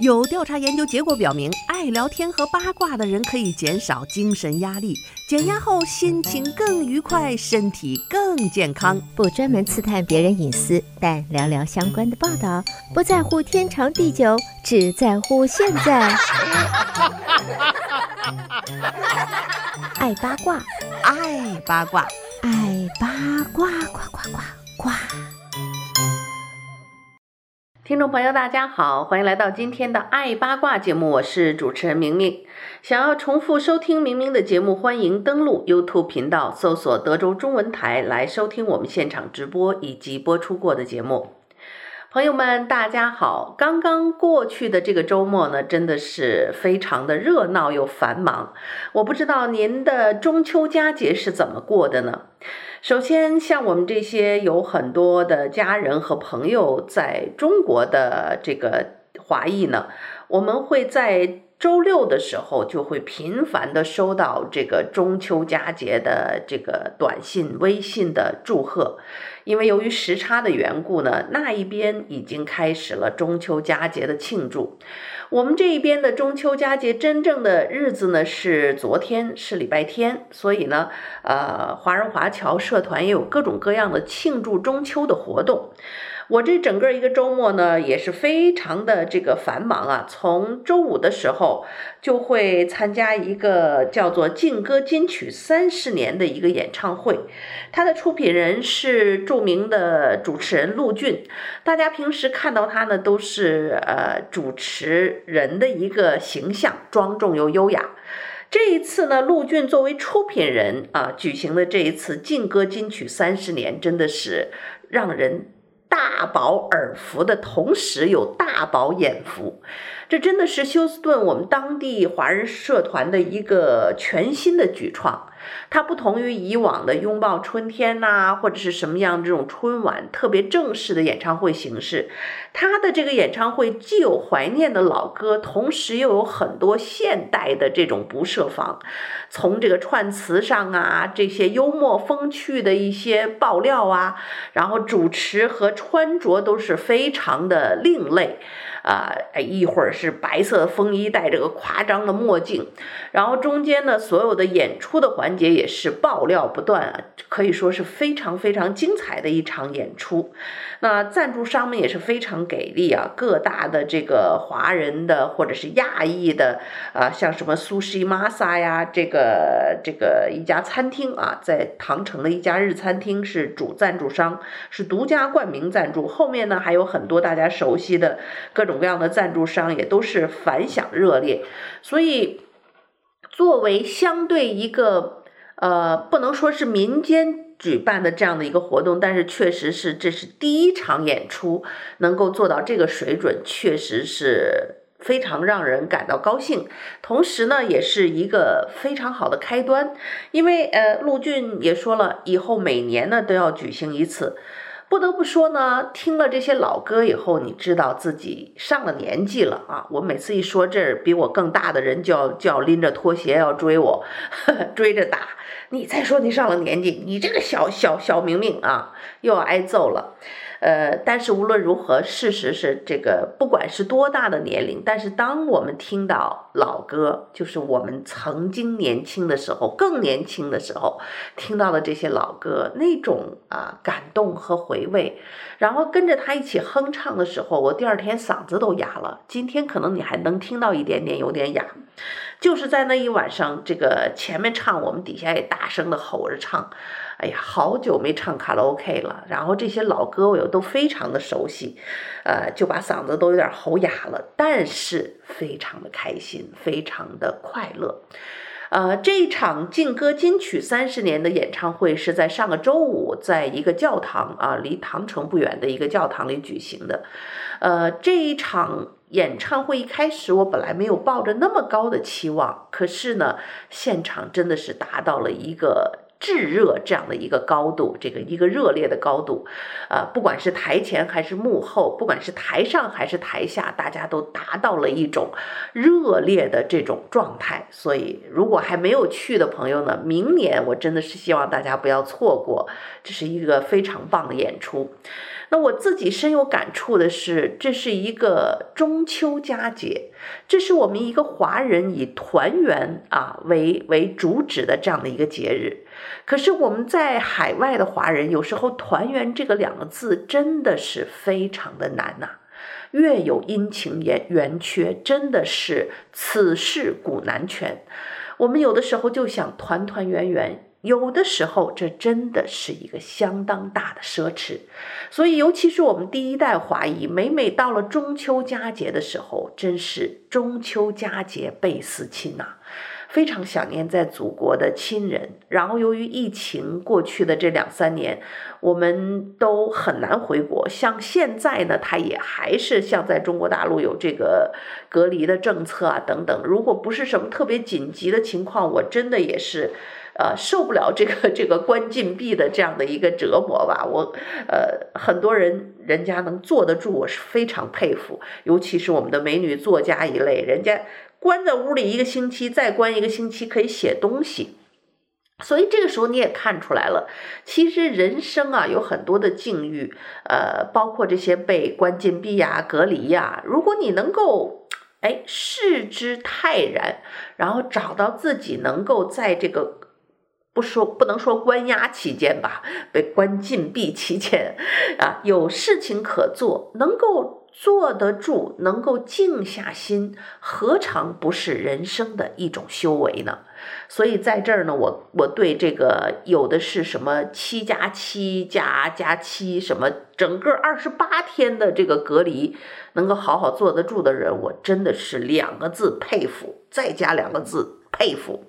有调查研究结果表明，爱聊天和八卦的人可以减少精神压力，减压后心情更愉快，身体更健康。不专门刺探别人隐私，但聊聊相关的报道，不在乎天长地久，只在乎现在。爱八卦，爱八卦，爱八卦，呱呱呱呱。听众朋友，大家好，欢迎来到今天的爱八卦节目，我是主持人明明。想要重复收听明明的节目，欢迎登录 YouTube 频道，搜索德州中文台来收听我们现场直播以及播出过的节目。朋友们，大家好！刚刚过去的这个周末呢，真的是非常的热闹又繁忙。我不知道您的中秋佳节是怎么过的呢？首先，像我们这些有很多的家人和朋友在中国的这个华裔呢，我们会在周六的时候就会频繁的收到这个中秋佳节的这个短信、微信的祝贺。因为由于时差的缘故呢，那一边已经开始了中秋佳节的庆祝。我们这一边的中秋佳节真正的日子呢是昨天，是礼拜天，所以呢，呃，华人华侨社团也有各种各样的庆祝中秋的活动。我这整个一个周末呢，也是非常的这个繁忙啊。从周五的时候就会参加一个叫做《劲歌金曲三十年》的一个演唱会，他的出品人是著名的主持人陆俊。大家平时看到他呢，都是呃主持人的一个形象，庄重又优雅。这一次呢，陆俊作为出品人啊，举行的这一次《劲歌金曲三十年》，真的是让人。大饱耳福的同时，有大饱眼福。这真的是休斯顿我们当地华人社团的一个全新的举创。它不同于以往的拥抱春天呐、或者是什么样这种春晚特别正式的演唱会形式。它的这个演唱会既有怀念的老歌，同时又有很多现代的这种不设防。从这个串词上啊，这些幽默风趣的一些爆料啊，然后主持和穿着都是非常的另类。啊，一会儿是白色的风衣，戴着个夸张的墨镜，然后中间呢，所有的演出的环节也是爆料不断啊，可以说是非常非常精彩的一场演出。那赞助商们也是非常给力啊，各大的这个华人的或者是亚裔的啊，像什么苏西玛萨呀，这个这个一家餐厅啊，在唐城的一家日餐厅是主赞助商，是独家冠名赞助。后面呢，还有很多大家熟悉的各种各样的赞助商，也都是反响热烈。所以，作为相对一个呃，不能说是民间。举办的这样的一个活动，但是确实是这是第一场演出，能够做到这个水准，确实是非常让人感到高兴。同时呢，也是一个非常好的开端，因为呃，陆俊也说了，以后每年呢都要举行一次。不得不说呢，听了这些老歌以后，你知道自己上了年纪了啊！我每次一说这儿，比我更大的人就要就要拎着拖鞋要追我，呵 呵追着打。你再说你上了年纪，你这个小小小明明啊，又要挨揍了。呃，但是无论如何，事实是这个，不管是多大的年龄，但是当我们听到老歌，就是我们曾经年轻的时候，更年轻的时候听到的这些老歌，那种啊感动和回味，然后跟着他一起哼唱的时候，我第二天嗓子都哑了。今天可能你还能听到一点点，有点哑，就是在那一晚上，这个前面唱，我们底下也大声的吼着唱。哎呀，好久没唱卡拉 OK 了，然后这些老歌我又都非常的熟悉，呃，就把嗓子都有点吼哑了，但是非常的开心，非常的快乐。呃，这一场劲歌金曲三十年的演唱会是在上个周五，在一个教堂啊，离唐城不远的一个教堂里举行的。呃，这一场演唱会一开始我本来没有抱着那么高的期望，可是呢，现场真的是达到了一个。炙热这样的一个高度，这个一个热烈的高度，呃，不管是台前还是幕后，不管是台上还是台下，大家都达到了一种热烈的这种状态。所以，如果还没有去的朋友呢，明年我真的是希望大家不要错过，这是一个非常棒的演出。那我自己深有感触的是，这是一个中秋佳节，这是我们一个华人以团圆啊为为主旨的这样的一个节日。可是我们在海外的华人，有时候“团圆”这个两个字真的是非常的难呐、月有阴晴圆圆缺，真的是此事古难全。我们有的时候就想团团圆圆。有的时候，这真的是一个相当大的奢侈，所以，尤其是我们第一代华裔，每每到了中秋佳节的时候，真是中秋佳节倍思亲呐，非常想念在祖国的亲人。然后，由于疫情过去的这两三年，我们都很难回国。像现在呢，他也还是像在中国大陆有这个隔离的政策啊等等。如果不是什么特别紧急的情况，我真的也是。呃，受不了这个这个关禁闭的这样的一个折磨吧？我呃，很多人人家能坐得住，我是非常佩服。尤其是我们的美女作家一类，人家关在屋里一个星期，再关一个星期可以写东西。所以这个时候你也看出来了，其实人生啊有很多的境遇，呃，包括这些被关禁闭呀、隔离呀，如果你能够哎视之泰然，然后找到自己能够在这个。不说不能说关押期间吧，被关禁闭期间，啊，有事情可做，能够坐得住，能够静下心，何尝不是人生的一种修为呢？所以在这儿呢，我我对这个有的是什么七加七加加七，什么整个二十八天的这个隔离，能够好好坐得住的人，我真的是两个字佩服，再加两个字佩服，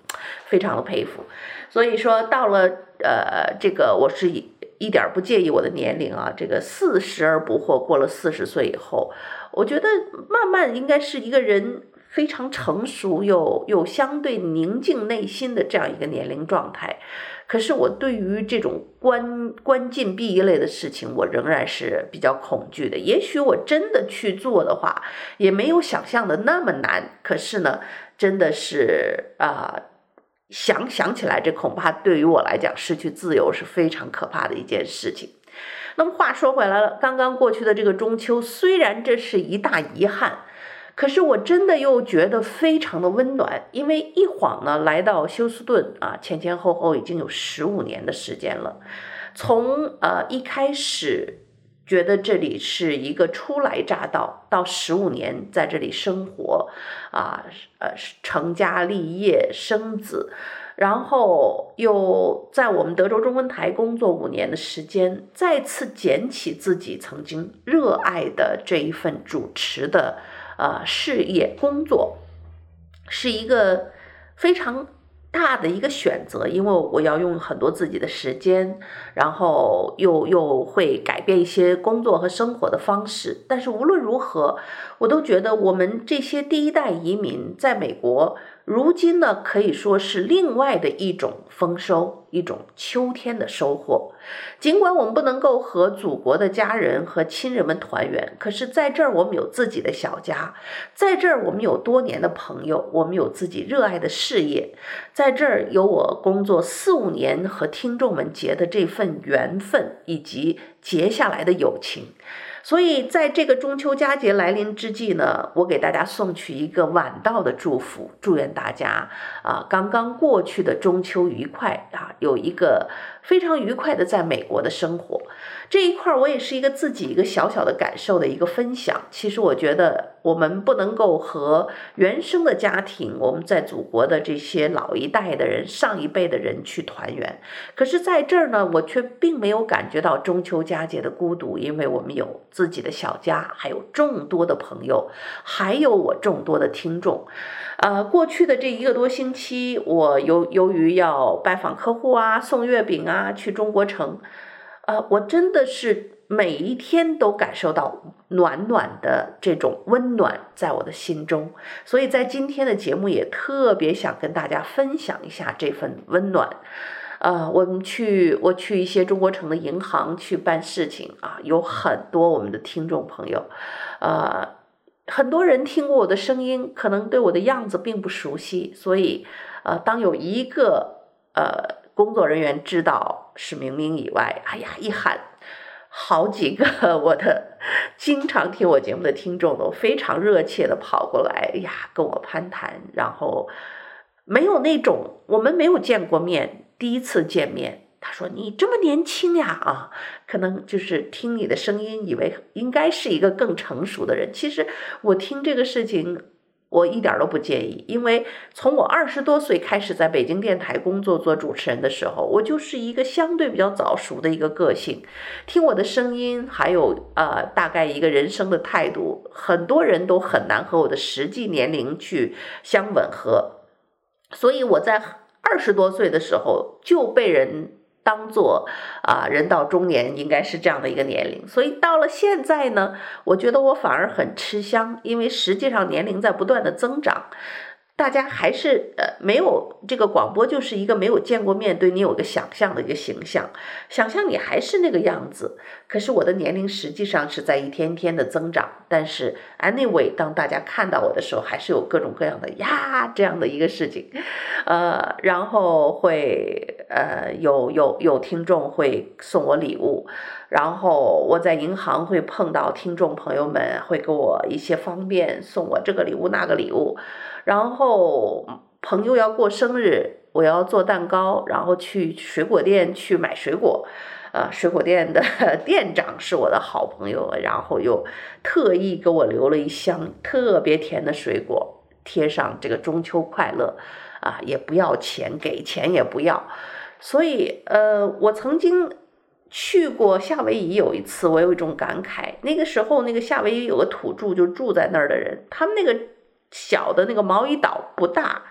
非常的佩服。所以说，到了呃，这个我是一一点不介意我的年龄啊。这个四十而不惑，过了四十岁以后，我觉得慢慢应该是一个人非常成熟又又相对宁静内心的这样一个年龄状态。可是我对于这种关关禁闭一类的事情，我仍然是比较恐惧的。也许我真的去做的话，也没有想象的那么难。可是呢，真的是啊。想想起来，这恐怕对于我来讲，失去自由是非常可怕的一件事情。那么话说回来了，刚刚过去的这个中秋，虽然这是一大遗憾，可是我真的又觉得非常的温暖，因为一晃呢，来到休斯顿啊，前前后后已经有十五年的时间了。从呃一开始。觉得这里是一个初来乍到，到十五年在这里生活，啊，呃，成家立业、生子，然后又在我们德州中文台工作五年的时间，再次捡起自己曾经热爱的这一份主持的呃事业工作，是一个非常。大的一个选择，因为我要用很多自己的时间，然后又又会改变一些工作和生活的方式。但是无论如何，我都觉得我们这些第一代移民在美国。如今呢，可以说是另外的一种丰收，一种秋天的收获。尽管我们不能够和祖国的家人和亲人们团圆，可是在这儿我们有自己的小家，在这儿我们有多年的朋友，我们有自己热爱的事业，在这儿有我工作四五年和听众们结的这份缘分，以及结下来的友情。所以，在这个中秋佳节来临之际呢，我给大家送去一个晚到的祝福，祝愿大家啊，刚刚过去的中秋愉快啊，有一个非常愉快的在美国的生活。这一块儿我也是一个自己一个小小的感受的一个分享。其实我觉得我们不能够和原生的家庭，我们在祖国的这些老一代的人、上一辈的人去团圆。可是在这儿呢，我却并没有感觉到中秋佳节的孤独，因为我们有自己的小家，还有众多的朋友，还有我众多的听众。呃，过去的这一个多星期，我由由于要拜访客户啊、送月饼啊、啊去中国城。呃，我真的是每一天都感受到暖暖的这种温暖在我的心中，所以在今天的节目也特别想跟大家分享一下这份温暖。呃，我们去我去一些中国城的银行去办事情啊，有很多我们的听众朋友，呃，很多人听过我的声音，可能对我的样子并不熟悉，所以呃，当有一个呃。工作人员知道是明明以外，哎呀，一喊，好几个我的经常听我节目的听众都非常热切的跑过来，哎呀，跟我攀谈，然后没有那种我们没有见过面，第一次见面，他说你这么年轻呀啊，可能就是听你的声音，以为应该是一个更成熟的人。其实我听这个事情。我一点都不介意，因为从我二十多岁开始在北京电台工作做主持人的时候，我就是一个相对比较早熟的一个个性。听我的声音，还有呃大概一个人生的态度，很多人都很难和我的实际年龄去相吻合。所以我在二十多岁的时候就被人。当做啊，人到中年应该是这样的一个年龄，所以到了现在呢，我觉得我反而很吃香，因为实际上年龄在不断的增长。大家还是呃没有这个广播，就是一个没有见过面，对你有个想象的一个形象，想象你还是那个样子。可是我的年龄实际上是在一天天的增长。但是 anyway，当大家看到我的时候，还是有各种各样的呀这样的一个事情，呃，然后会呃有有有听众会送我礼物，然后我在银行会碰到听众朋友们会给我一些方便，送我这个礼物那个礼物。然后朋友要过生日，我要做蛋糕，然后去水果店去买水果，呃，水果店的 店长是我的好朋友，然后又特意给我留了一箱特别甜的水果，贴上这个中秋快乐，啊，也不要钱，给钱也不要，所以呃，我曾经去过夏威夷，有一次我有一种感慨，那个时候那个夏威夷有个土著就住在那儿的人，他们那个。小的那个毛伊岛不大，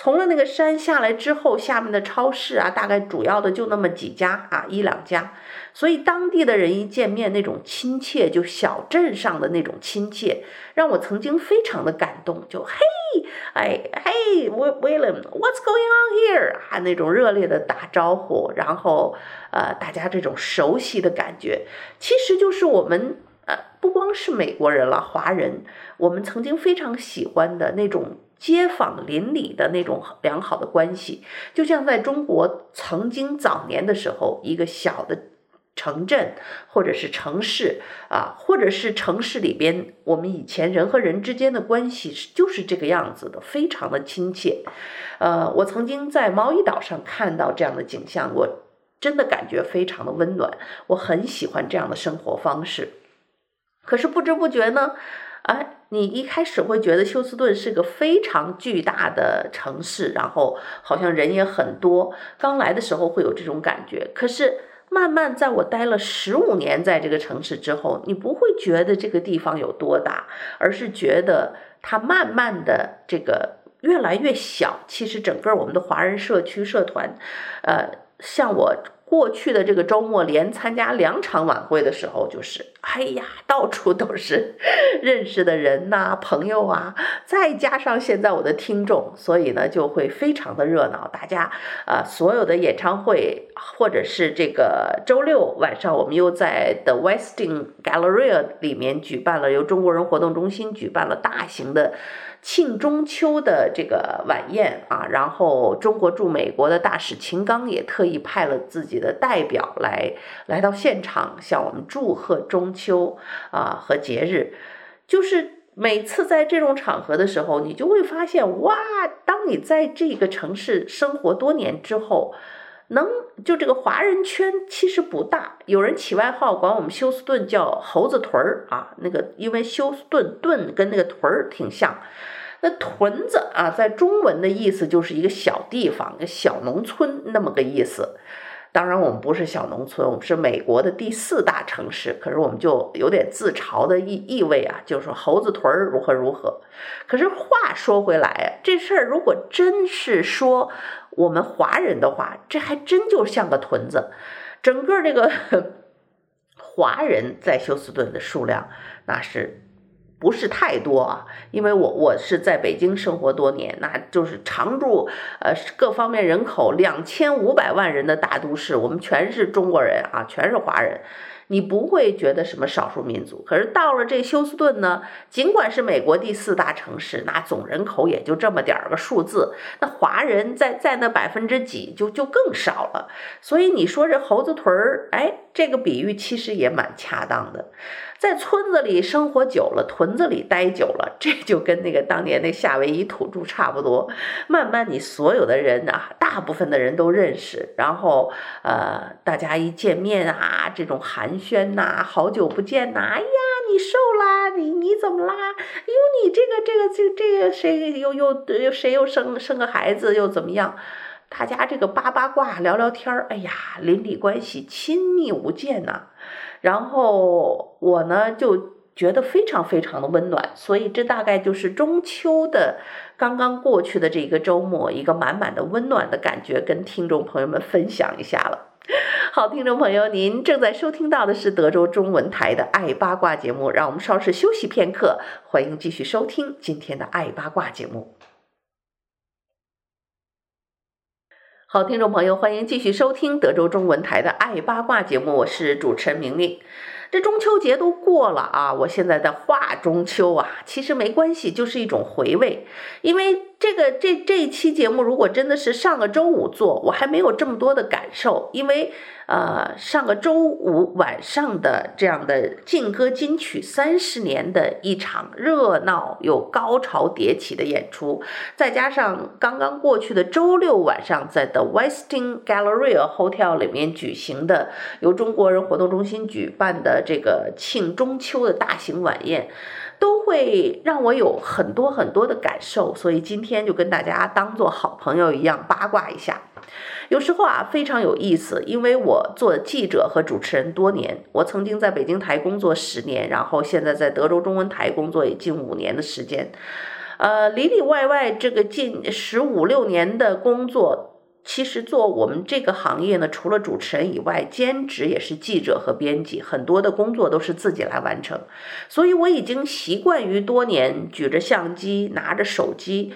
从了那个山下来之后，下面的超市啊，大概主要的就那么几家啊，一两家，所以当地的人一见面那种亲切，就小镇上的那种亲切，让我曾经非常的感动。就嘿，哎嘿，William，what's going on here？啊那种热烈的打招呼，然后呃，大家这种熟悉的感觉，其实就是我们。呃，不光是美国人了，华人，我们曾经非常喜欢的那种街坊邻里的那种良好的关系，就像在中国曾经早年的时候，一个小的城镇或者是城市啊，或者是城市里边，我们以前人和人之间的关系是就是这个样子的，非常的亲切。呃，我曾经在毛伊岛上看到这样的景象，我真的感觉非常的温暖，我很喜欢这样的生活方式。可是不知不觉呢，哎，你一开始会觉得休斯顿是个非常巨大的城市，然后好像人也很多。刚来的时候会有这种感觉，可是慢慢在我待了十五年在这个城市之后，你不会觉得这个地方有多大，而是觉得它慢慢的这个越来越小。其实整个我们的华人社区社团，呃，像我。过去的这个周末，连参加两场晚会的时候，就是哎呀，到处都是 认识的人呐、朋友啊，再加上现在我的听众，所以呢就会非常的热闹。大家啊、所有的演唱会，或者是这个周六晚上，我们又在 The Westin Galleria 里面举办了，由中国人活动中心举办了大型的。庆中秋的这个晚宴啊，然后中国驻美国的大使秦刚也特意派了自己的代表来来到现场，向我们祝贺中秋啊和节日。就是每次在这种场合的时候，你就会发现哇，当你在这个城市生活多年之后，能就这个华人圈其实不大，有人起外号管我们休斯顿叫猴子屯儿啊，那个因为休斯顿顿跟那个屯儿挺像。那屯子啊，在中文的意思就是一个小地方，一个小农村那么个意思。当然，我们不是小农村，我们是美国的第四大城市。可是我们就有点自嘲的意意味啊，就是说猴子屯儿如何如何。可是话说回来，这事儿如果真是说我们华人的话，这还真就像个屯子。整个这个 华人在休斯顿的数量，那是。不是太多啊，因为我我是在北京生活多年，那就是常住，呃，各方面人口两千五百万人的大都市，我们全是中国人啊，全是华人。你不会觉得什么少数民族。可是到了这休斯顿呢，尽管是美国第四大城市，那总人口也就这么点儿个数字，那华人在在那百分之几就就更少了。所以你说这猴子屯儿，哎，这个比喻其实也蛮恰当的。在村子里生活久了，屯子里待久了，这就跟那个当年那夏威夷土著差不多。慢慢，你所有的人啊，大部分的人都认识，然后呃，大家一见面啊，这种寒暄呐、好久不见呐，哎呀，你瘦啦，你你怎么啦？哟，你这个这个这这个谁又又又谁又生生个孩子又怎么样？大家这个八八卦聊聊天儿，哎呀，邻里关系亲密无间呐。然后我呢就觉得非常非常的温暖，所以这大概就是中秋的刚刚过去的这个周末，一个满满的温暖的感觉，跟听众朋友们分享一下了。好，听众朋友，您正在收听到的是德州中文台的《爱八卦》节目，让我们稍事休息片刻，欢迎继续收听今天的《爱八卦》节目。好，听众朋友，欢迎继续收听德州中文台的《爱八卦》节目，我是主持人明明。这中秋节都过了啊，我现在在画中秋啊，其实没关系，就是一种回味，因为。这个这这一期节目，如果真的是上个周五做，我还没有这么多的感受，因为呃，上个周五晚上的这样的劲歌金曲三十年的一场热闹又高潮迭起的演出，再加上刚刚过去的周六晚上在 The Westin Galleria Hotel 里面举行的由中国人活动中心举办的这个庆中秋的大型晚宴。都会让我有很多很多的感受，所以今天就跟大家当做好朋友一样八卦一下。有时候啊，非常有意思，因为我做记者和主持人多年，我曾经在北京台工作十年，然后现在在德州中文台工作也近五年的时间，呃，里里外外这个近十五六年的工作。其实做我们这个行业呢，除了主持人以外，兼职也是记者和编辑，很多的工作都是自己来完成。所以我已经习惯于多年举着相机、拿着手机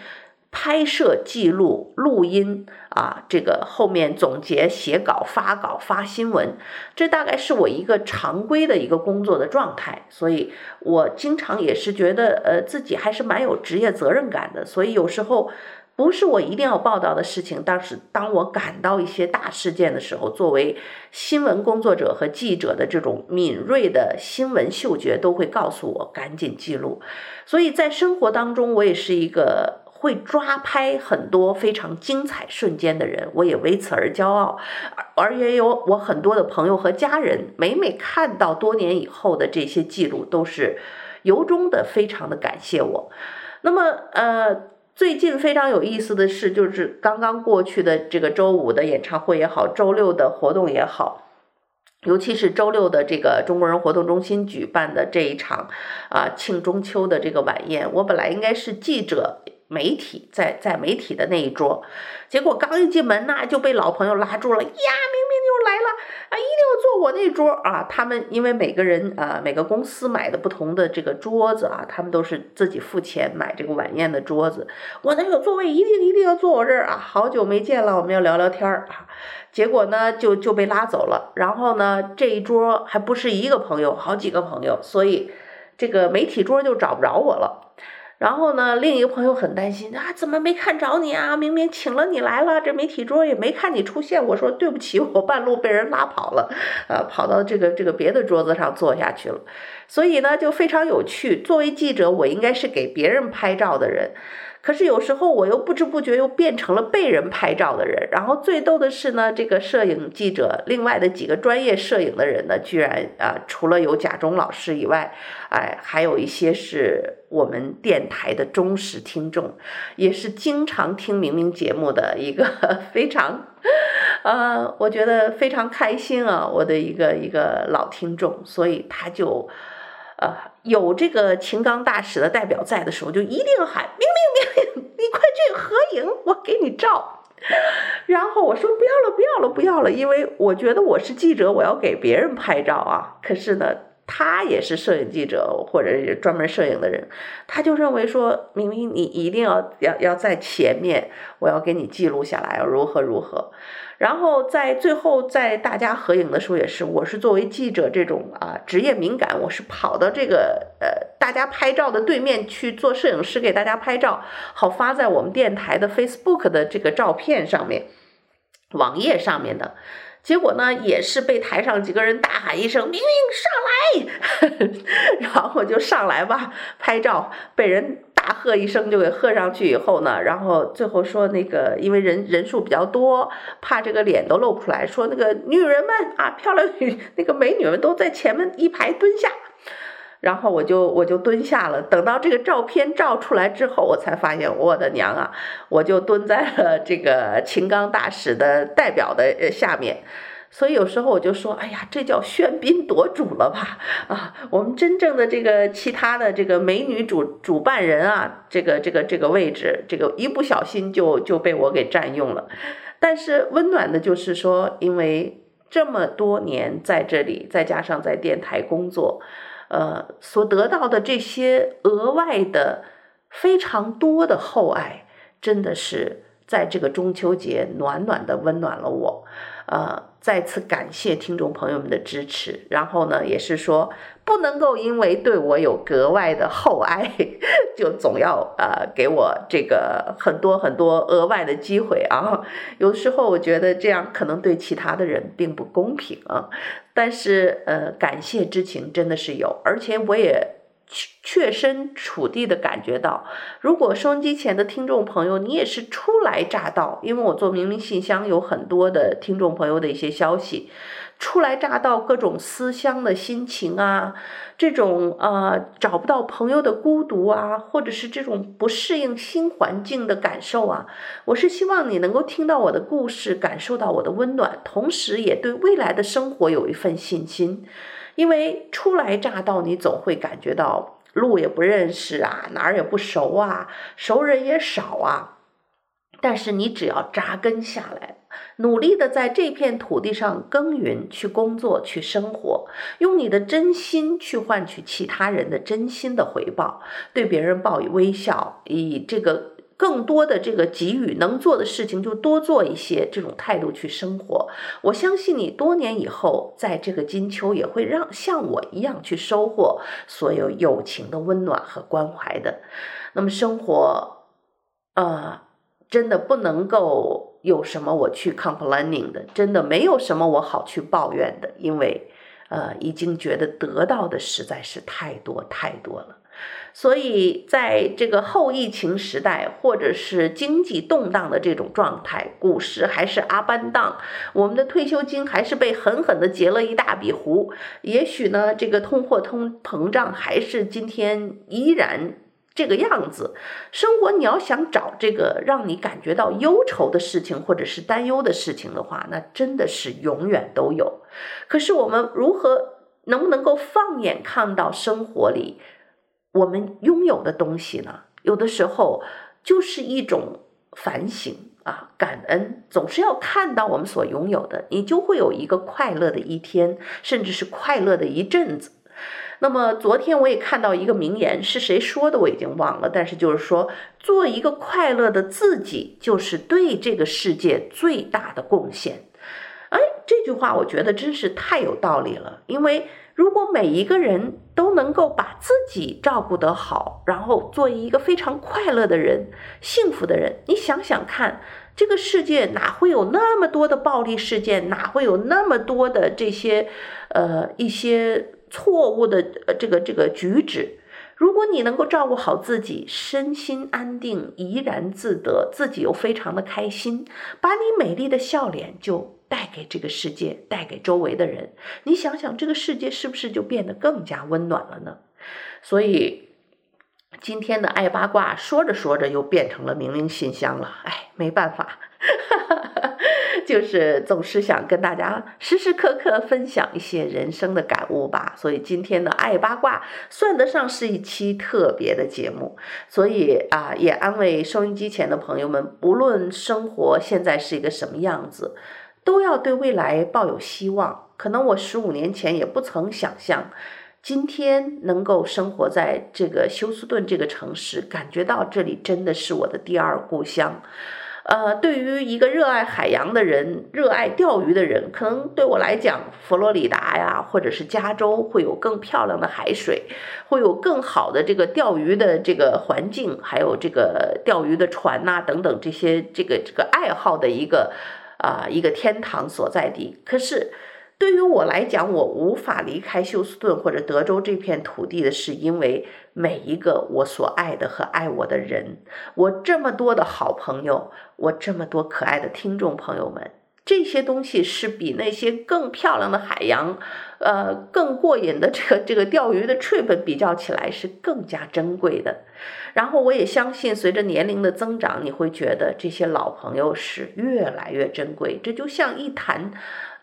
拍摄、记录、录音啊，这个后面总结、写稿、发稿、发新闻，这大概是我一个常规的一个工作的状态。所以我经常也是觉得，呃，自己还是蛮有职业责任感的。所以有时候。不是我一定要报道的事情，但是当我感到一些大事件的时候，作为新闻工作者和记者的这种敏锐的新闻嗅觉，都会告诉我赶紧记录。所以在生活当中，我也是一个会抓拍很多非常精彩瞬间的人，我也为此而骄傲。而也有我很多的朋友和家人，每每看到多年以后的这些记录，都是由衷的非常的感谢我。那么，呃。最近非常有意思的是，就是刚刚过去的这个周五的演唱会也好，周六的活动也好，尤其是周六的这个中国人活动中心举办的这一场啊庆中秋的这个晚宴，我本来应该是记者。媒体在在媒体的那一桌，结果刚一进门呐，就被老朋友拉住了。呀，啊，一定要坐我那桌啊！他们因为每个人啊，每个公司买的不同的这个桌子啊，他们都是自己付钱买这个晚宴的桌子。我那个座位一定一定要坐我这儿啊！好久没见了，我们要聊聊天儿啊。结果呢，就就被拉走了。然后呢，这一桌还不是一个朋友，好几个朋友，所以这个媒体桌就找不着我了。然后呢，另一个朋友很担心啊，怎么没看着你啊？明明请了你来了，这媒体桌也没看你出现。我说对不起，我半路被人拉跑了，呃，跑到这个这个别的桌子上坐下去了。所以呢，就非常有趣。作为记者，我应该是给别人拍照的人。可是有时候我又不知不觉又变成了被人拍照的人，然后最逗的是呢，这个摄影记者，另外的几个专业摄影的人呢，居然啊、除了有贾忠老师以外，哎，还有一些是我们电台的忠实听众，也是经常听明明节目的一个 非常，呃，我觉得非常开心啊，我的一个一个老听众，所以他就。呃，有这个秦刚大使的代表在的时候，就一定喊明明明明，你快去合影，我给你照。然后我说不要了，不要了，不要了，因为我觉得我是记者，我要给别人拍照啊。可是呢，他也是摄影记者或者是专门摄影的人，他就认为说，明明你一定要要要在前面，我要给你记录下来，要如何如何。然后在最后在大家合影的时候也是，我是作为记者这种啊职业敏感，我是跑到这个呃大家拍照的对面去做摄影师给大家拍照，好发在我们电台的 Facebook 的这个照片上面，网页上面的。结果呢，也是被台上几个人大喊一声“明明上来”，然后就上来吧拍照，被人大喝一声就给喝上去以后呢，然后最后说那个因为人人数比较多，怕这个脸都露不出来，说那个女人们啊，漂亮女那个美女们都在前面一排蹲下。然后我就我就蹲下了，等到这个照片照出来之后，我才发现我的娘啊！我就蹲在了这个秦刚大使的代表的下面。所以有时候我就说，哎呀，这叫喧宾夺主了吧？啊，我们真正的这个其他的这个美女主主办人啊，这个这个这个位置，这个一不小心就就被我给占用了。但是温暖的就是说，因为这么多年在这里，再加上在电台工作。呃，所得到的这些额外的非常多的厚爱，真的是在这个中秋节暖暖的温暖了我。呃，再次感谢听众朋友们的支持。然后呢，也是说不能够因为对我有格外的厚爱，就总要呃给我这个很多很多额外的机会啊。有时候我觉得这样可能对其他的人并不公平啊。但是呃，感谢之情真的是有，而且我也。切身处地的感觉到，如果收音机前的听众朋友，你也是初来乍到，因为我做明明信箱有很多的听众朋友的一些消息，初来乍到各种思乡的心情啊，这种呃找不到朋友的孤独啊，或者是这种不适应新环境的感受啊，我是希望你能够听到我的故事，感受到我的温暖，同时也对未来的生活有一份信心。因为初来乍到，你总会感觉到路也不认识啊，哪儿也不熟啊，熟人也少啊。但是你只要扎根下来，努力的在这片土地上耕耘、去工作、去生活，用你的真心去换取其他人的真心的回报，对别人报以微笑，以这个。更多的这个给予能做的事情就多做一些，这种态度去生活。我相信你多年以后，在这个金秋也会让像我一样去收获所有友情的温暖和关怀的。那么生活，呃，真的不能够有什么我去 complaining 的，真的没有什么我好去抱怨的，因为呃，已经觉得得到的实在是太多太多了。所以，在这个后疫情时代，或者是经济动荡的这种状态，股市还是阿班当，我们的退休金还是被狠狠地截了一大笔胡。也许呢，这个通货通膨胀还是今天依然这个样子。生活，你要想找这个让你感觉到忧愁的事情，或者是担忧的事情的话，那真的是永远都有。可是，我们如何能不能够放眼看到生活里？我们拥有的东西呢，有的时候就是一种反省啊，感恩，总是要看到我们所拥有的，你就会有一个快乐的一天，甚至是快乐的一阵子。那么昨天我也看到一个名言，是谁说的我已经忘了，但是就是说，做一个快乐的自己，就是对这个世界最大的贡献。哎，这句话我觉得真是太有道理了，因为。如果每一个人都能够把自己照顾得好，然后做一个非常快乐的人、幸福的人，你想想看，这个世界哪会有那么多的暴力事件，哪会有那么多的这些呃一些错误的呃这个这个举止？如果你能够照顾好自己，身心安定，怡然自得，自己又非常的开心，把你美丽的笑脸就。带给这个世界，带给周围的人，你想想，这个世界是不是就变得更加温暖了呢？所以，今天的爱八卦说着说着又变成了明明信箱了。哎，没办法，就是总是想跟大家时时刻刻分享一些人生的感悟吧。所以今天的爱八卦算得上是一期特别的节目。所以啊，也安慰收音机前的朋友们，不论生活现在是一个什么样子。都要对未来抱有希望。可能我十五年前也不曾想象，今天能够生活在这个休斯顿这个城市，感觉到这里真的是我的第二故乡。呃，对于一个热爱海洋的人，热爱钓鱼的人，可能对我来讲，佛罗里达呀，或者是加州，会有更漂亮的海水，会有更好的这个钓鱼的这个环境，还有这个钓鱼的船呐，等等这些这个这个爱好的一个啊、一个天堂所在地。可是。对于我来讲，我无法离开休斯顿或者德州这片土地的是因为每一个我所爱的和爱我的人，我这么多的好朋友，我这么多可爱的听众朋友们，这些东西是比那些更漂亮的海洋，呃，更过瘾的这个 这个钓鱼的 trip 比较起来是更加珍贵的。然后我也相信，随着年龄的增长，你会觉得这些老朋友是越来越珍贵。这就像一坛。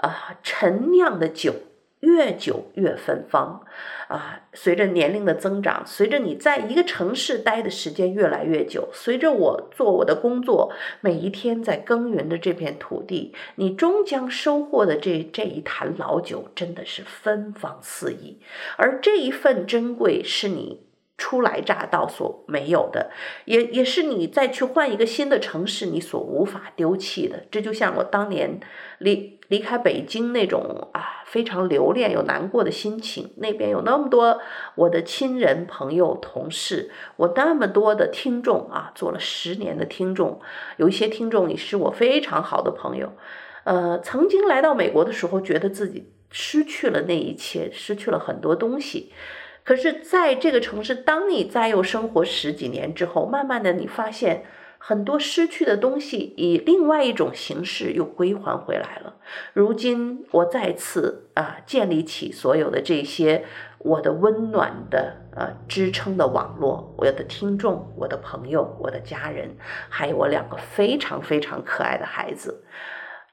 啊，陈酿的酒越久越芬芳，啊，随着年龄的增长，随着你在一个城市待的时间越来越久，随着我做我的工作，每一天在耕耘的这片土地，你终将收获的这这一坛老酒，真的是芬芳四溢，而这一份珍贵是你。初来乍到所没有的，也也是你再去换一个新的城市，你所无法丢弃的。这就像我当年离离开北京那种啊，非常留恋又难过的心情。那边有那么多我的亲人、朋友、同事，我那么多的听众啊，做了十年的听众，有一些听众也是我非常好的朋友。呃，曾经来到美国的时候，觉得自己失去了那一切，失去了很多东西。可是，在这个城市，当你再又生活十几年之后，慢慢的，你发现很多失去的东西以另外一种形式又归还回来了。如今，我再次啊建立起所有的这些我的温暖的呃支撑的网络，我的听众、我的朋友、我的家人，还有我两个非常非常可爱的孩子。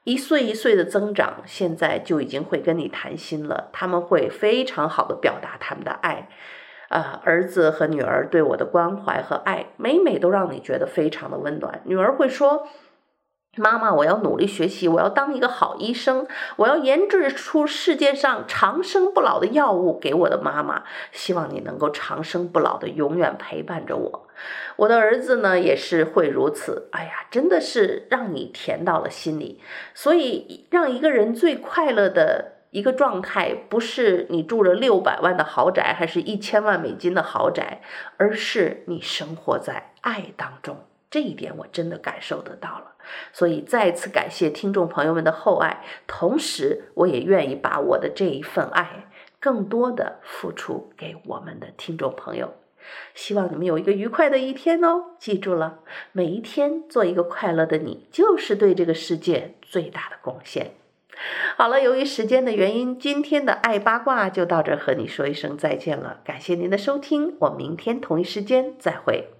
一岁一岁的增长，现在就已经会跟你谈心了。他们会非常好的表达他们的爱，啊，儿子和女儿对我的关怀和爱，每每都让你觉得非常的温暖。女儿会说。妈妈，我要努力学习，我要当一个好医生，我要研制出世界上长生不老的药物给我的妈妈。希望你能够长生不老的永远陪伴着我。我的儿子呢，也是会如此。哎呀，真的是让你甜到了心里。所以，让一个人最快乐的一个状态，不是你住着六百万的豪宅，还是一千万美金的豪宅，而是你生活在爱当中。这一点我真的感受得到了，所以再次感谢听众朋友们的厚爱，同时我也愿意把我的这一份爱更多的付出给我们的听众朋友。希望你们有一个愉快的一天哦！记住了，每一天做一个快乐的你，就是对这个世界最大的贡献。好了，由于时间的原因，今天的爱八卦就到这儿，和你说一声再见了。感谢您的收听，我明天同一时间再会。